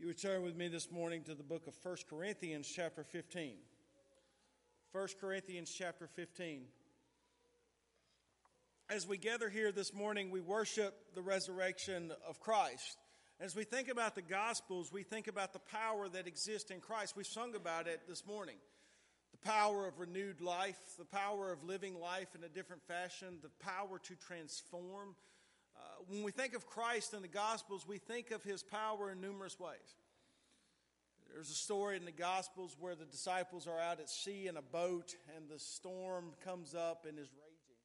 You would turn with me this morning to the book of 1 Corinthians, chapter 15. 1 Corinthians, chapter 15. As we gather here this morning, we worship the resurrection of Christ. As we think about the Gospels, we think about the power that exists in Christ. We've sung about it this morning. The power of renewed life, the power of living life in a different fashion, the power to transform, Uh, when we think of Christ in the Gospels, we think of his power in numerous ways. There's a story in the Gospels where the disciples are out at sea in a boat and the storm comes up and is raging.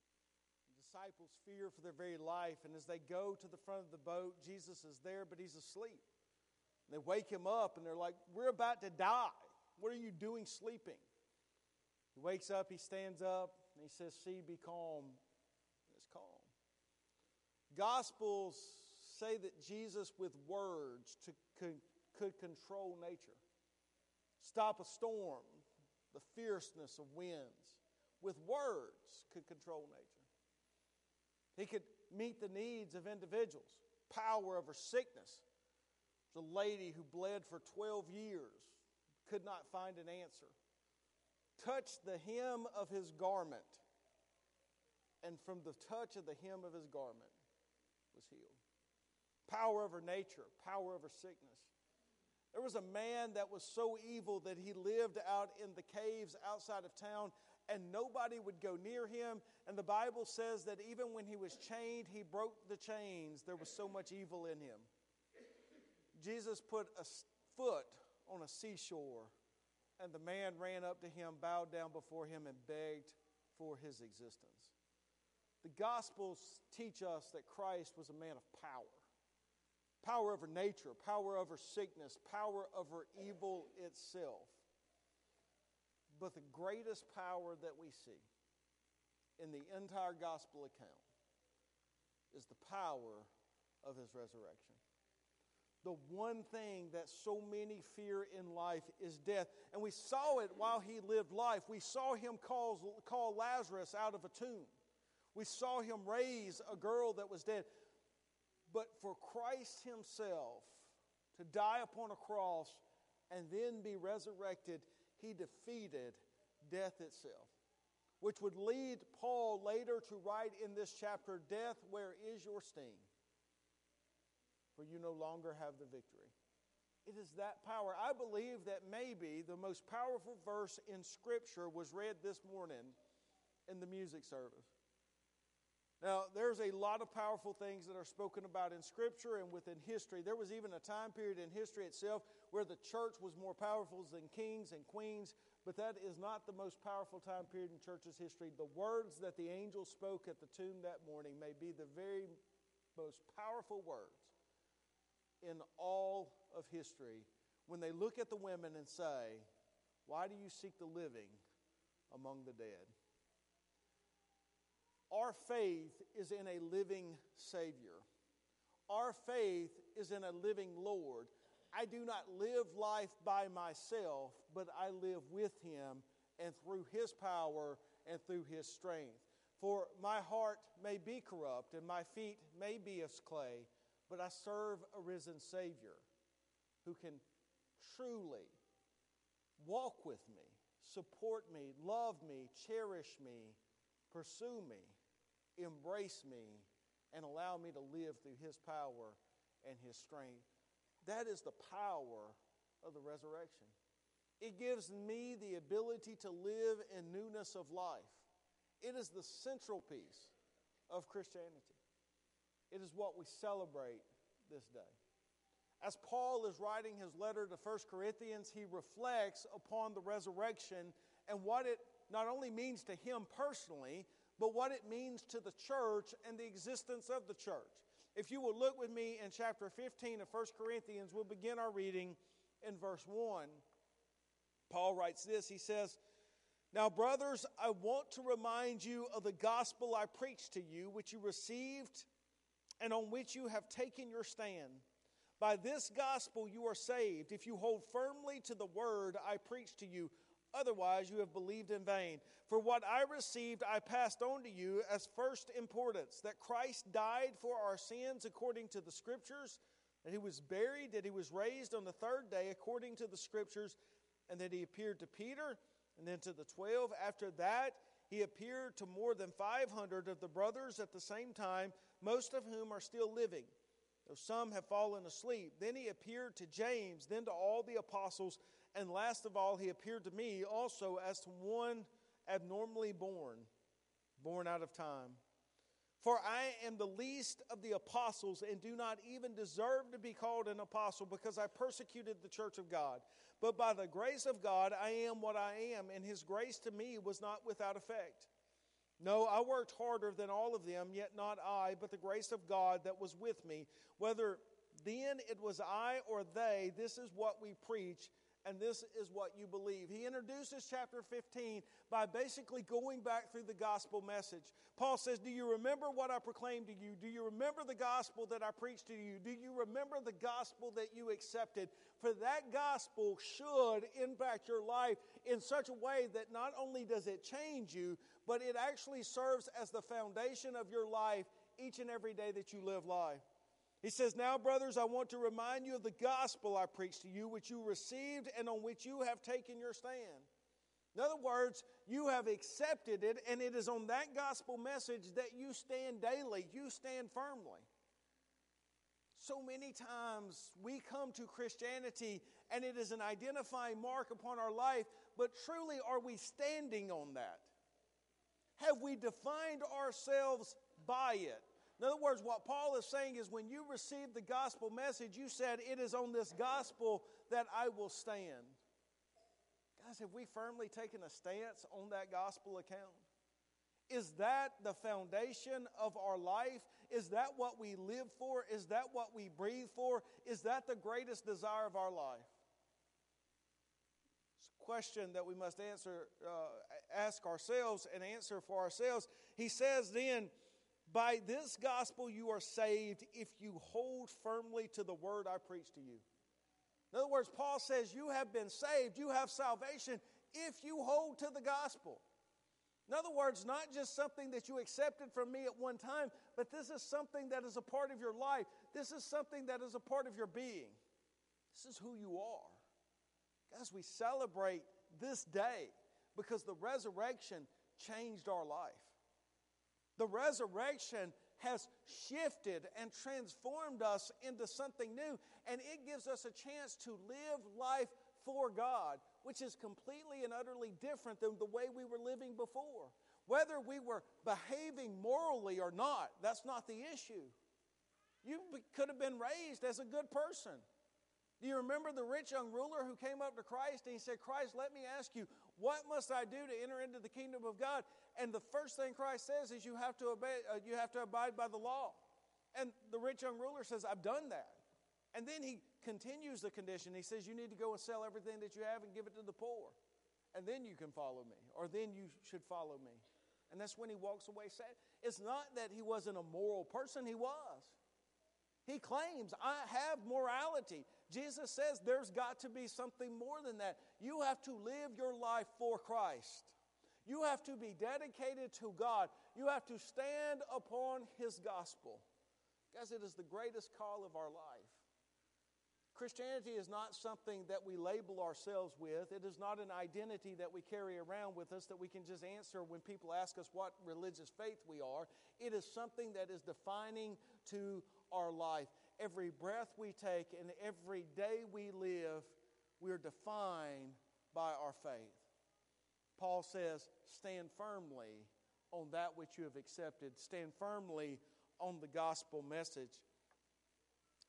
The disciples fear for their very life, and as they go to the front of the boat, Jesus is there, but he's asleep. They wake him up and they're like, We're about to die. What are you doing sleeping? He wakes up, he stands up, and he says, Sea, be calm. Gospels say that Jesus, with words, to, could, could control nature, stop a storm, the fierceness of winds. With words, could control nature. He could meet the needs of individuals, power over sickness. There's a lady who bled for 12 years, could not find an answer. Touched the hem of his garment, and from the touch of the hem of his garment, was healed. Power over nature, power over sickness. There was a man that was so evil that he lived out in the caves outside of town and nobody would go near him. And the Bible says that even when he was chained, he broke the chains. There was so much evil in him. Jesus put a foot on a seashore, and the man ran up to him, bowed down before him, and begged for his existence. The Gospels teach us that Christ was a man of power power over nature, power over sickness, power over evil itself. But the greatest power that we see in the entire gospel account is the power of his resurrection. The one thing that so many fear in life is death. And we saw it while he lived life. We saw him call, call Lazarus out of a tomb. We saw him raise a girl that was dead. But for Christ himself to die upon a cross and then be resurrected, he defeated death itself. Which would lead Paul later to write in this chapter Death, where is your sting? For you no longer have the victory. It is that power. I believe that maybe the most powerful verse in Scripture was read this morning in the music service. Now, there's a lot of powerful things that are spoken about in Scripture and within history. There was even a time period in history itself where the church was more powerful than kings and queens, but that is not the most powerful time period in church's history. The words that the angel spoke at the tomb that morning may be the very most powerful words in all of history when they look at the women and say, Why do you seek the living among the dead? Our faith is in a living Savior. Our faith is in a living Lord. I do not live life by myself, but I live with Him and through His power and through His strength. For my heart may be corrupt and my feet may be as clay, but I serve a risen Savior who can truly walk with me, support me, love me, cherish me, pursue me embrace me and allow me to live through His power and His strength. That is the power of the resurrection. It gives me the ability to live in newness of life. It is the central piece of Christianity. It is what we celebrate this day. As Paul is writing his letter to 1 Corinthians, he reflects upon the resurrection and what it not only means to him personally, but what it means to the church and the existence of the church. If you will look with me in chapter 15 of 1 Corinthians, we'll begin our reading in verse 1. Paul writes this He says, Now, brothers, I want to remind you of the gospel I preached to you, which you received and on which you have taken your stand. By this gospel you are saved if you hold firmly to the word I preached to you Otherwise, you have believed in vain. For what I received, I passed on to you as first importance that Christ died for our sins according to the Scriptures, that he was buried, that he was raised on the third day according to the scriptures, and that he appeared to Peter and then to the twelve. After that, he appeared to more than 500 of the brothers at the same time, most of whom are still living, though some have fallen asleep. Then he appeared to James, then to all the apostles, and last of all, he appeared to me also as to one abnormally born, born out of time. For I am the least of the apostles and do not even deserve to be called an apostle because I persecuted the church of God. But by the grace of God, I am what I am, and his grace to me was not without effect. No, I worked harder than all of them, yet not I, but the grace of God that was with me. Whether then it was I or they, this is what we preach and this is what you believe. He introduces chapter 15 by basically going back through the gospel message. Paul says, Do you remember what I proclaimed to you? Do you remember the gospel that I preached to you? Do you remember the gospel that you accepted? For that gospel should impact your life in such a way that not only does it change you, but it actually serves as the foundation of your life each and every day that you live life. He says, Now, brothers, I want to remind you of the gospel I preached to you, which you received and on which you have taken your stand. In other words, you have accepted it, and it is on that gospel message that you stand daily, you stand firmly. So many times we come to Christianity and it is an identifying mark upon our life, but truly are we standing on that? Have we defined ourselves by it? In other words, what Paul is saying is when you received the gospel message, you said, It is on this gospel that I will stand. Guys, have we firmly taken a stance on that gospel account? Is that the foundation of our life? Is that what we live for? Is that what we breathe for? Is that the greatest desire of our life? It's a question that we must answer, uh, ask ourselves and answer for ourselves. He says then, by this gospel you are saved if you hold firmly to the word I preach to you. In other words, Paul says you have been saved, you have salvation if you hold to the gospel. In other words, not just something that you accepted from me at one time, but this is something that is a part of your life. This is something that is a part of your being. This is who you are. Guys, we celebrate this day because the resurrection changed our life. The resurrection has shifted and transformed us into something new, and it gives us a chance to live life for God, which is completely and utterly different than the way we were living before. Whether we were behaving morally or not, that's not the issue. You could have been raised as a good person. Do you remember the rich young ruler who came up to Christ and he said, Christ, let me ask you, what must I do to enter into the kingdom of God? And the first thing Christ says is, you have to, obey, uh, you have to abide by the law. And the rich young ruler says, I've done that. And then he continues the condition. He says, You need to go and sell everything that you have and give it to the poor. And then you can follow me, or then you should follow me. And that's when he walks away sad. It's not that he wasn't a moral person, he was. He claims, I have morality. Jesus says there's got to be something more than that. You have to live your life for Christ. You have to be dedicated to God. You have to stand upon His gospel. Guys, it is the greatest call of our life. Christianity is not something that we label ourselves with. It is not an identity that we carry around with us that we can just answer when people ask us what religious faith we are. It is something that is defining to our life. Every breath we take and every day we live, we're defined by our faith. Paul says, stand firmly on that which you have accepted, stand firmly on the gospel message.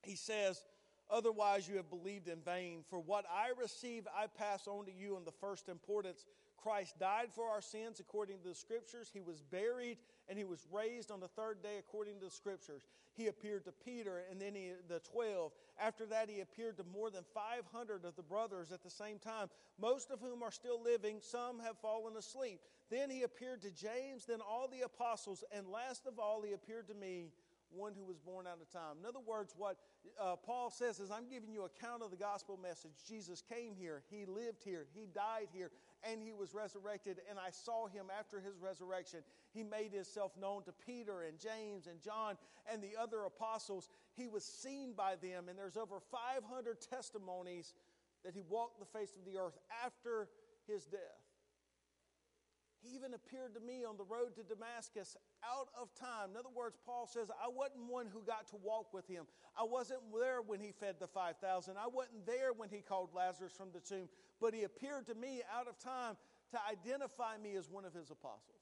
He says, Otherwise, you have believed in vain. For what I receive, I pass on to you in the first importance Christ died for our sins according to the Scriptures. He was buried and he was raised on the third day according to the Scriptures. He appeared to Peter and then he, the 12. After that, he appeared to more than 500 of the brothers at the same time, most of whom are still living. Some have fallen asleep. Then he appeared to James, then all the apostles, and last of all, he appeared to me, one who was born out of time. In other words, what uh, Paul says is, I'm giving you account of the gospel message. Jesus came here, he lived here, he died here, and he was resurrected. And I saw him after his resurrection. He made himself known to Peter and James and John and the other apostles. He was seen by them, and there's over 500 testimonies that he walked the face of the earth after his death. He even appeared to me on the road to Damascus out of time. In other words, Paul says, I wasn't one who got to walk with him. I wasn't there when he fed the 5,000. I wasn't there when he called Lazarus from the tomb. But he appeared to me out of time to identify me as one of his apostles.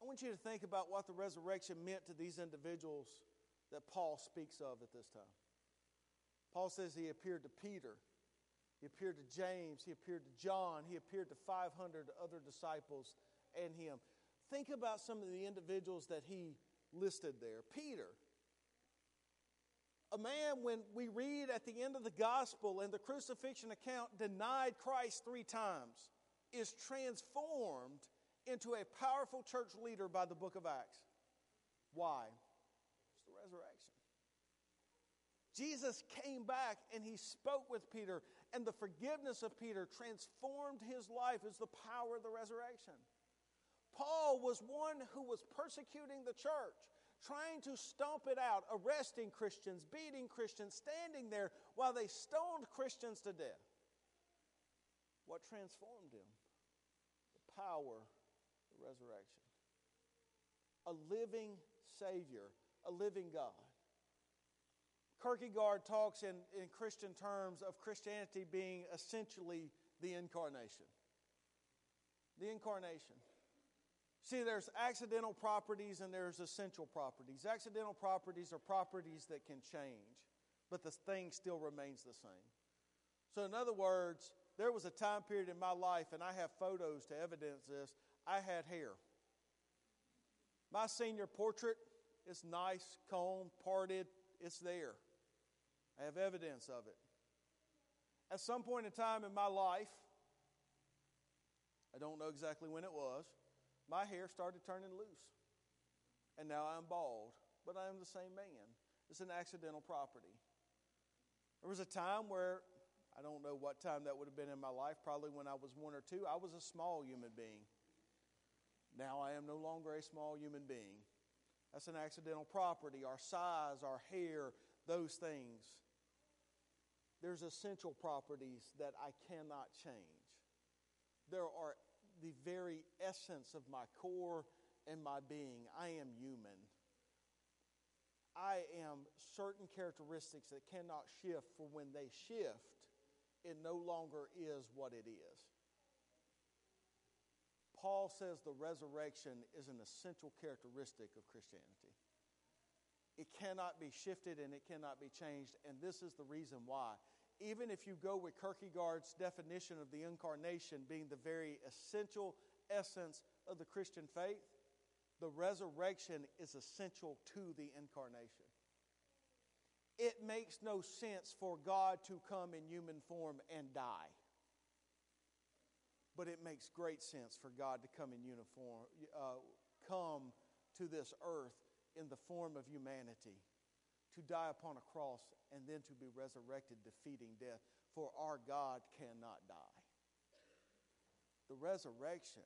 I want you to think about what the resurrection meant to these individuals that Paul speaks of at this time. Paul says he appeared to Peter. He appeared to James, he appeared to John, he appeared to 500 other disciples and him. Think about some of the individuals that he listed there. Peter, a man, when we read at the end of the gospel and the crucifixion account, denied Christ three times, is transformed into a powerful church leader by the book of Acts. Why? It's the resurrection. Jesus came back and he spoke with Peter and the forgiveness of Peter transformed his life as the power of the resurrection. Paul was one who was persecuting the church, trying to stomp it out, arresting Christians, beating Christians, standing there while they stoned Christians to death. What transformed him? The power of the resurrection. A living Savior, a living God. Kierkegaard talks in, in Christian terms of Christianity being essentially the incarnation. The incarnation. See, there's accidental properties and there's essential properties. Accidental properties are properties that can change, but the thing still remains the same. So, in other words, there was a time period in my life, and I have photos to evidence this. I had hair. My senior portrait is nice, combed, parted, it's there. I have evidence of it. At some point in time in my life, I don't know exactly when it was, my hair started turning loose. And now I'm bald, but I am the same man. It's an accidental property. There was a time where, I don't know what time that would have been in my life, probably when I was one or two, I was a small human being. Now I am no longer a small human being. That's an accidental property. Our size, our hair, those things there's essential properties that I cannot change. There are the very essence of my core and my being. I am human. I am certain characteristics that cannot shift, for when they shift, it no longer is what it is. Paul says the resurrection is an essential characteristic of Christianity. It cannot be shifted and it cannot be changed. And this is the reason why. Even if you go with Kierkegaard's definition of the incarnation being the very essential essence of the Christian faith, the resurrection is essential to the incarnation. It makes no sense for God to come in human form and die. But it makes great sense for God to come in uniform, uh, come to this earth in the form of humanity, to die upon a cross, and then to be resurrected, defeating death. For our God cannot die. The resurrection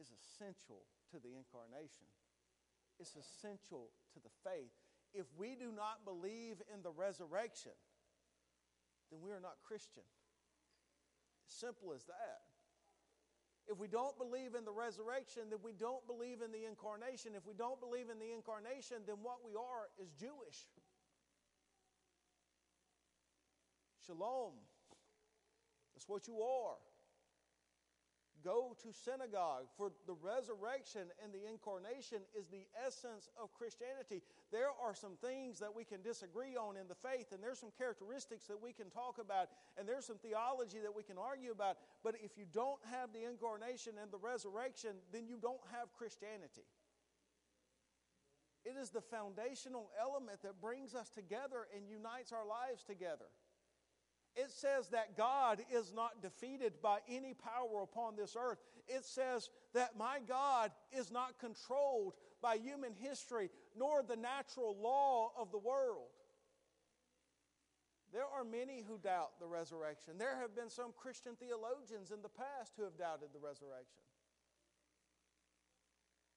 is essential to the incarnation, it's essential to the faith. If we do not believe in the resurrection, then we are not Christian. Simple as that. If we don't believe in the resurrection, then we don't believe in the incarnation. If we don't believe in the incarnation, then what we are is Jewish. Shalom. That's what you are go to synagogue. For the resurrection and the incarnation is the essence of Christianity. There are some things that we can disagree on in the faith, and there's some characteristics that we can talk about, and there's some theology that we can argue about. But if you don't have the incarnation and the resurrection, then you don't have Christianity. It is the foundational element that brings us together and unites our lives together it says that God is not defeated by any power upon this earth. It says that my God is not controlled by human history, nor the natural law of the world. There are many who doubt the resurrection. There have been some Christian theologians in the past who have doubted the resurrection.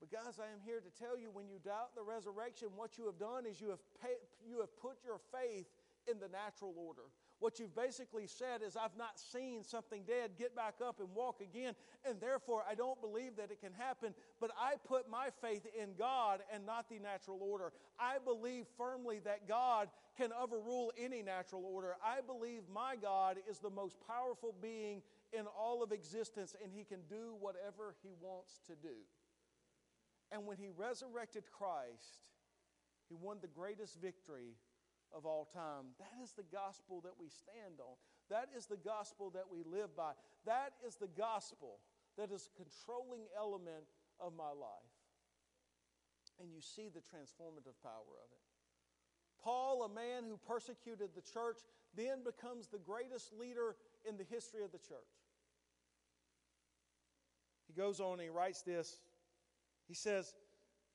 But, guys, I am here to tell you when you doubt the resurrection, what you have done is you have, pay, you have put your faith in the natural order. What you've basically said is, I've not seen something dead get back up and walk again, and therefore I don't believe that it can happen. But I put my faith in God and not the natural order. I believe firmly that God can overrule any natural order. I believe my God is the most powerful being in all of existence, and He can do whatever He wants to do. And when He resurrected Christ, He won the greatest victory of all time. That is the gospel that we stand on. That is the gospel that we live by. That is the gospel that is a controlling element of my life. And you see the transformative power of it. Paul, a man who persecuted the church, then becomes the greatest leader in the history of the church. He goes on and he writes this. He says,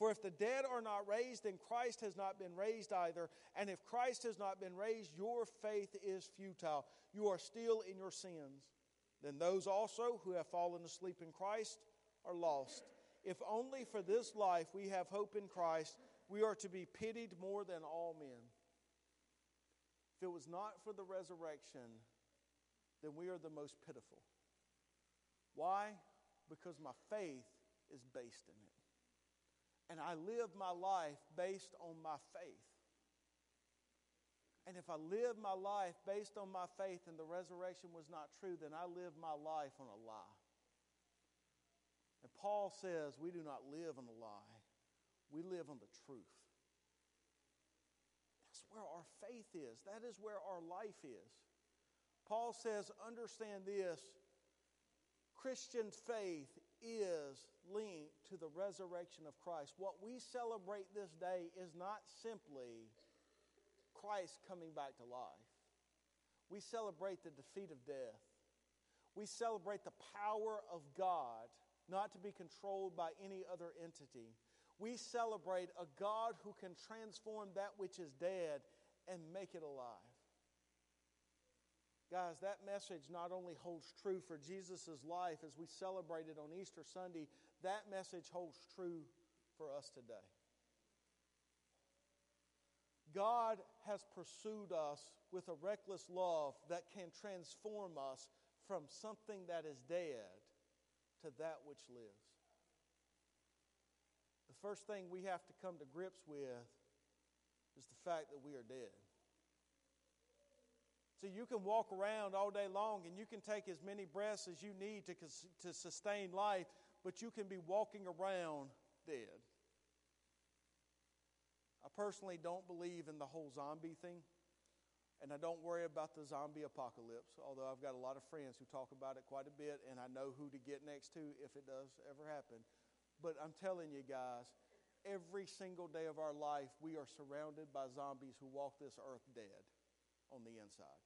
For if the dead are not raised, then Christ has not been raised either. And if Christ has not been raised, your faith is futile. You are still in your sins. Then those also who have fallen asleep in Christ are lost. If only for this life we have hope in Christ, we are to be pitied more than all men. If it was not for the resurrection, then we are the most pitiful. Why? Because my faith is based in it and I live my life based on my faith. And if I live my life based on my faith and the resurrection was not true, then I live my life on a lie. And Paul says we do not live on a lie, we live on the truth. That's where our faith is, that is where our life is. Paul says, understand this Christian faith is linked to the resurrection of Christ. What we celebrate this day is not simply Christ coming back to life. We celebrate the defeat of death. We celebrate the power of God not to be controlled by any other entity. We celebrate a God who can transform that which is dead and make it alive. Guys, that message not only holds true for Jesus' life as we celebrate it on Easter Sunday, that message holds true for us today. God has pursued us with a reckless love that can transform us from something that is dead to that which lives. The first thing we have to come to grips with is the fact that we are dead. So you can walk around all day long and you can take as many breaths as you need to, to sustain life, but you can be walking around dead. I personally don't believe in the whole zombie thing, and I don't worry about the zombie apocalypse, although I've got a lot of friends who talk about it quite a bit, and I know who to get next to if it does ever happen. But I'm telling you guys, every single day of our life, we are surrounded by zombies who walk this earth dead on the inside.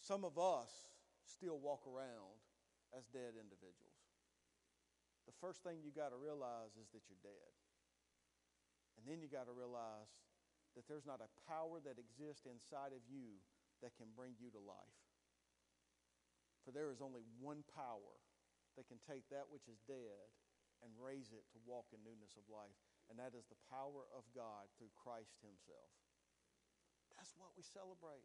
Some of us still walk around as dead individuals. The first thing you got to realize is that you're dead. And then you got to realize that there's not a power that exists inside of you that can bring you to life. For there is only one power that can take that which is dead and raise it to walk in newness of life, and that is the power of God through Christ Himself. That's what we celebrate.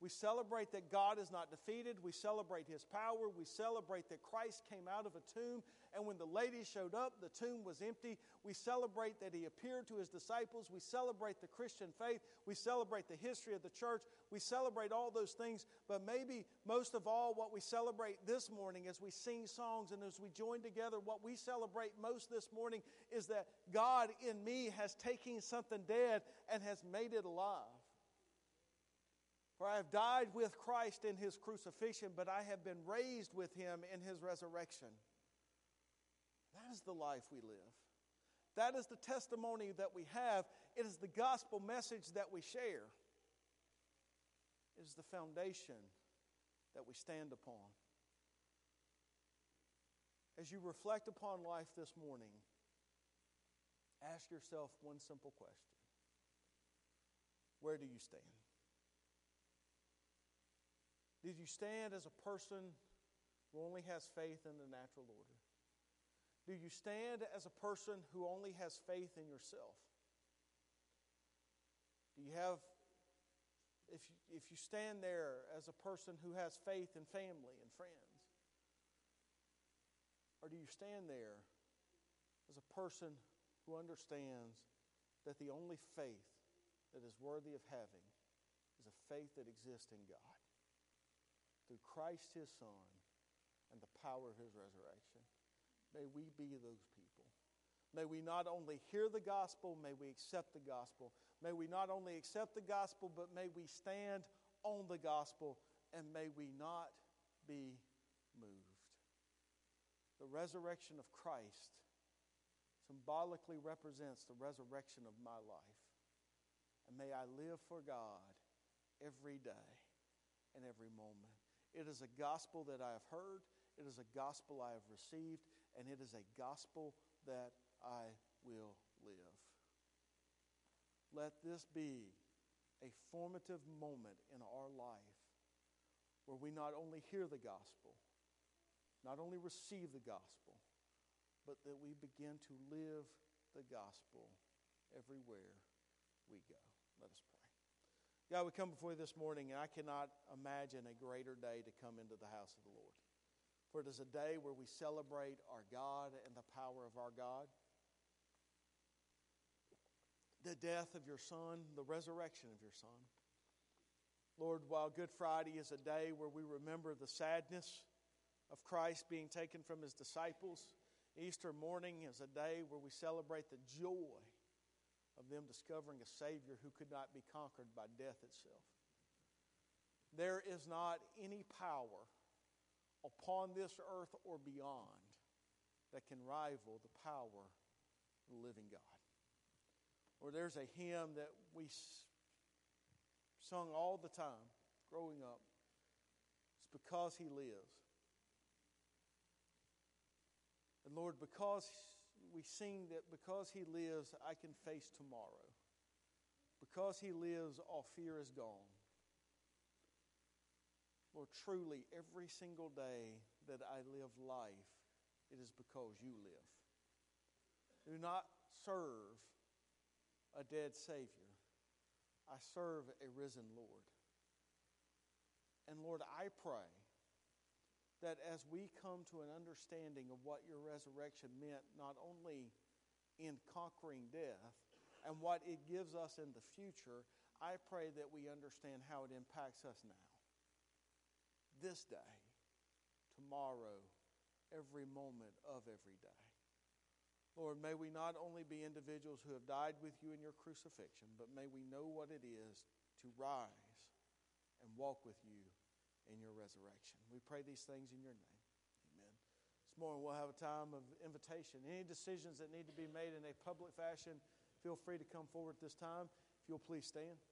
We celebrate that God is not defeated. We celebrate his power. We celebrate that Christ came out of a tomb. And when the ladies showed up, the tomb was empty. We celebrate that he appeared to his disciples. We celebrate the Christian faith. We celebrate the history of the church. We celebrate all those things. But maybe most of all, what we celebrate this morning as we sing songs and as we join together, what we celebrate most this morning is that God in me has taken something dead and has made it alive. For I have died with Christ in his crucifixion, but I have been raised with him in his resurrection. That is the life we live. That is the testimony that we have. It is the gospel message that we share. It is the foundation that we stand upon. As you reflect upon life this morning, ask yourself one simple question Where do you stand? Did you stand as a person who only has faith in the natural order? Do you stand as a person who only has faith in yourself? Do you have, if you, if you stand there as a person who has faith in family and friends? Or do you stand there as a person who understands that the only faith that is worthy of having is a faith that exists in God? Through Christ his Son and the power of his resurrection. May we be those people. May we not only hear the gospel, may we accept the gospel. May we not only accept the gospel, but may we stand on the gospel and may we not be moved. The resurrection of Christ symbolically represents the resurrection of my life. And may I live for God every day and every moment. It is a gospel that I have heard, it is a gospel I have received, and it is a gospel that I will live. Let this be a formative moment in our life where we not only hear the gospel, not only receive the gospel, but that we begin to live the gospel everywhere we go. Let us pray. God, we come before you this morning, and I cannot imagine a greater day to come into the house of the Lord. For it is a day where we celebrate our God and the power of our God, the death of your Son, the resurrection of your Son. Lord, while Good Friday is a day where we remember the sadness of Christ being taken from his disciples, Easter morning is a day where we celebrate the joy of them discovering a Savior who could not be conquered by death itself. There is not any power upon this earth or beyond that can rival the power of the living God. Or there's a hymn that we sung all the time growing up. It's because He lives. And Lord, because we sing that because He lives, I can face tomorrow. Because He lives, all fear is gone. Lord, truly, every single day that I live life, it is because you live. Do not serve a dead Savior. I serve a risen Lord. And Lord, I pray that as we come to an understanding of what your resurrection meant, not only in conquering death and what it gives us in the future, I pray that we understand how it impacts us now. This day, tomorrow, every moment of every day. Lord, may we not only be individuals who have died with you in your crucifixion, but may we know what it is to rise and walk with you in your resurrection. We pray these things in your name. Amen. This morning we'll have a time of invitation. Any decisions that need to be made in a public fashion, feel free to come forward at this time. If you'll please stand.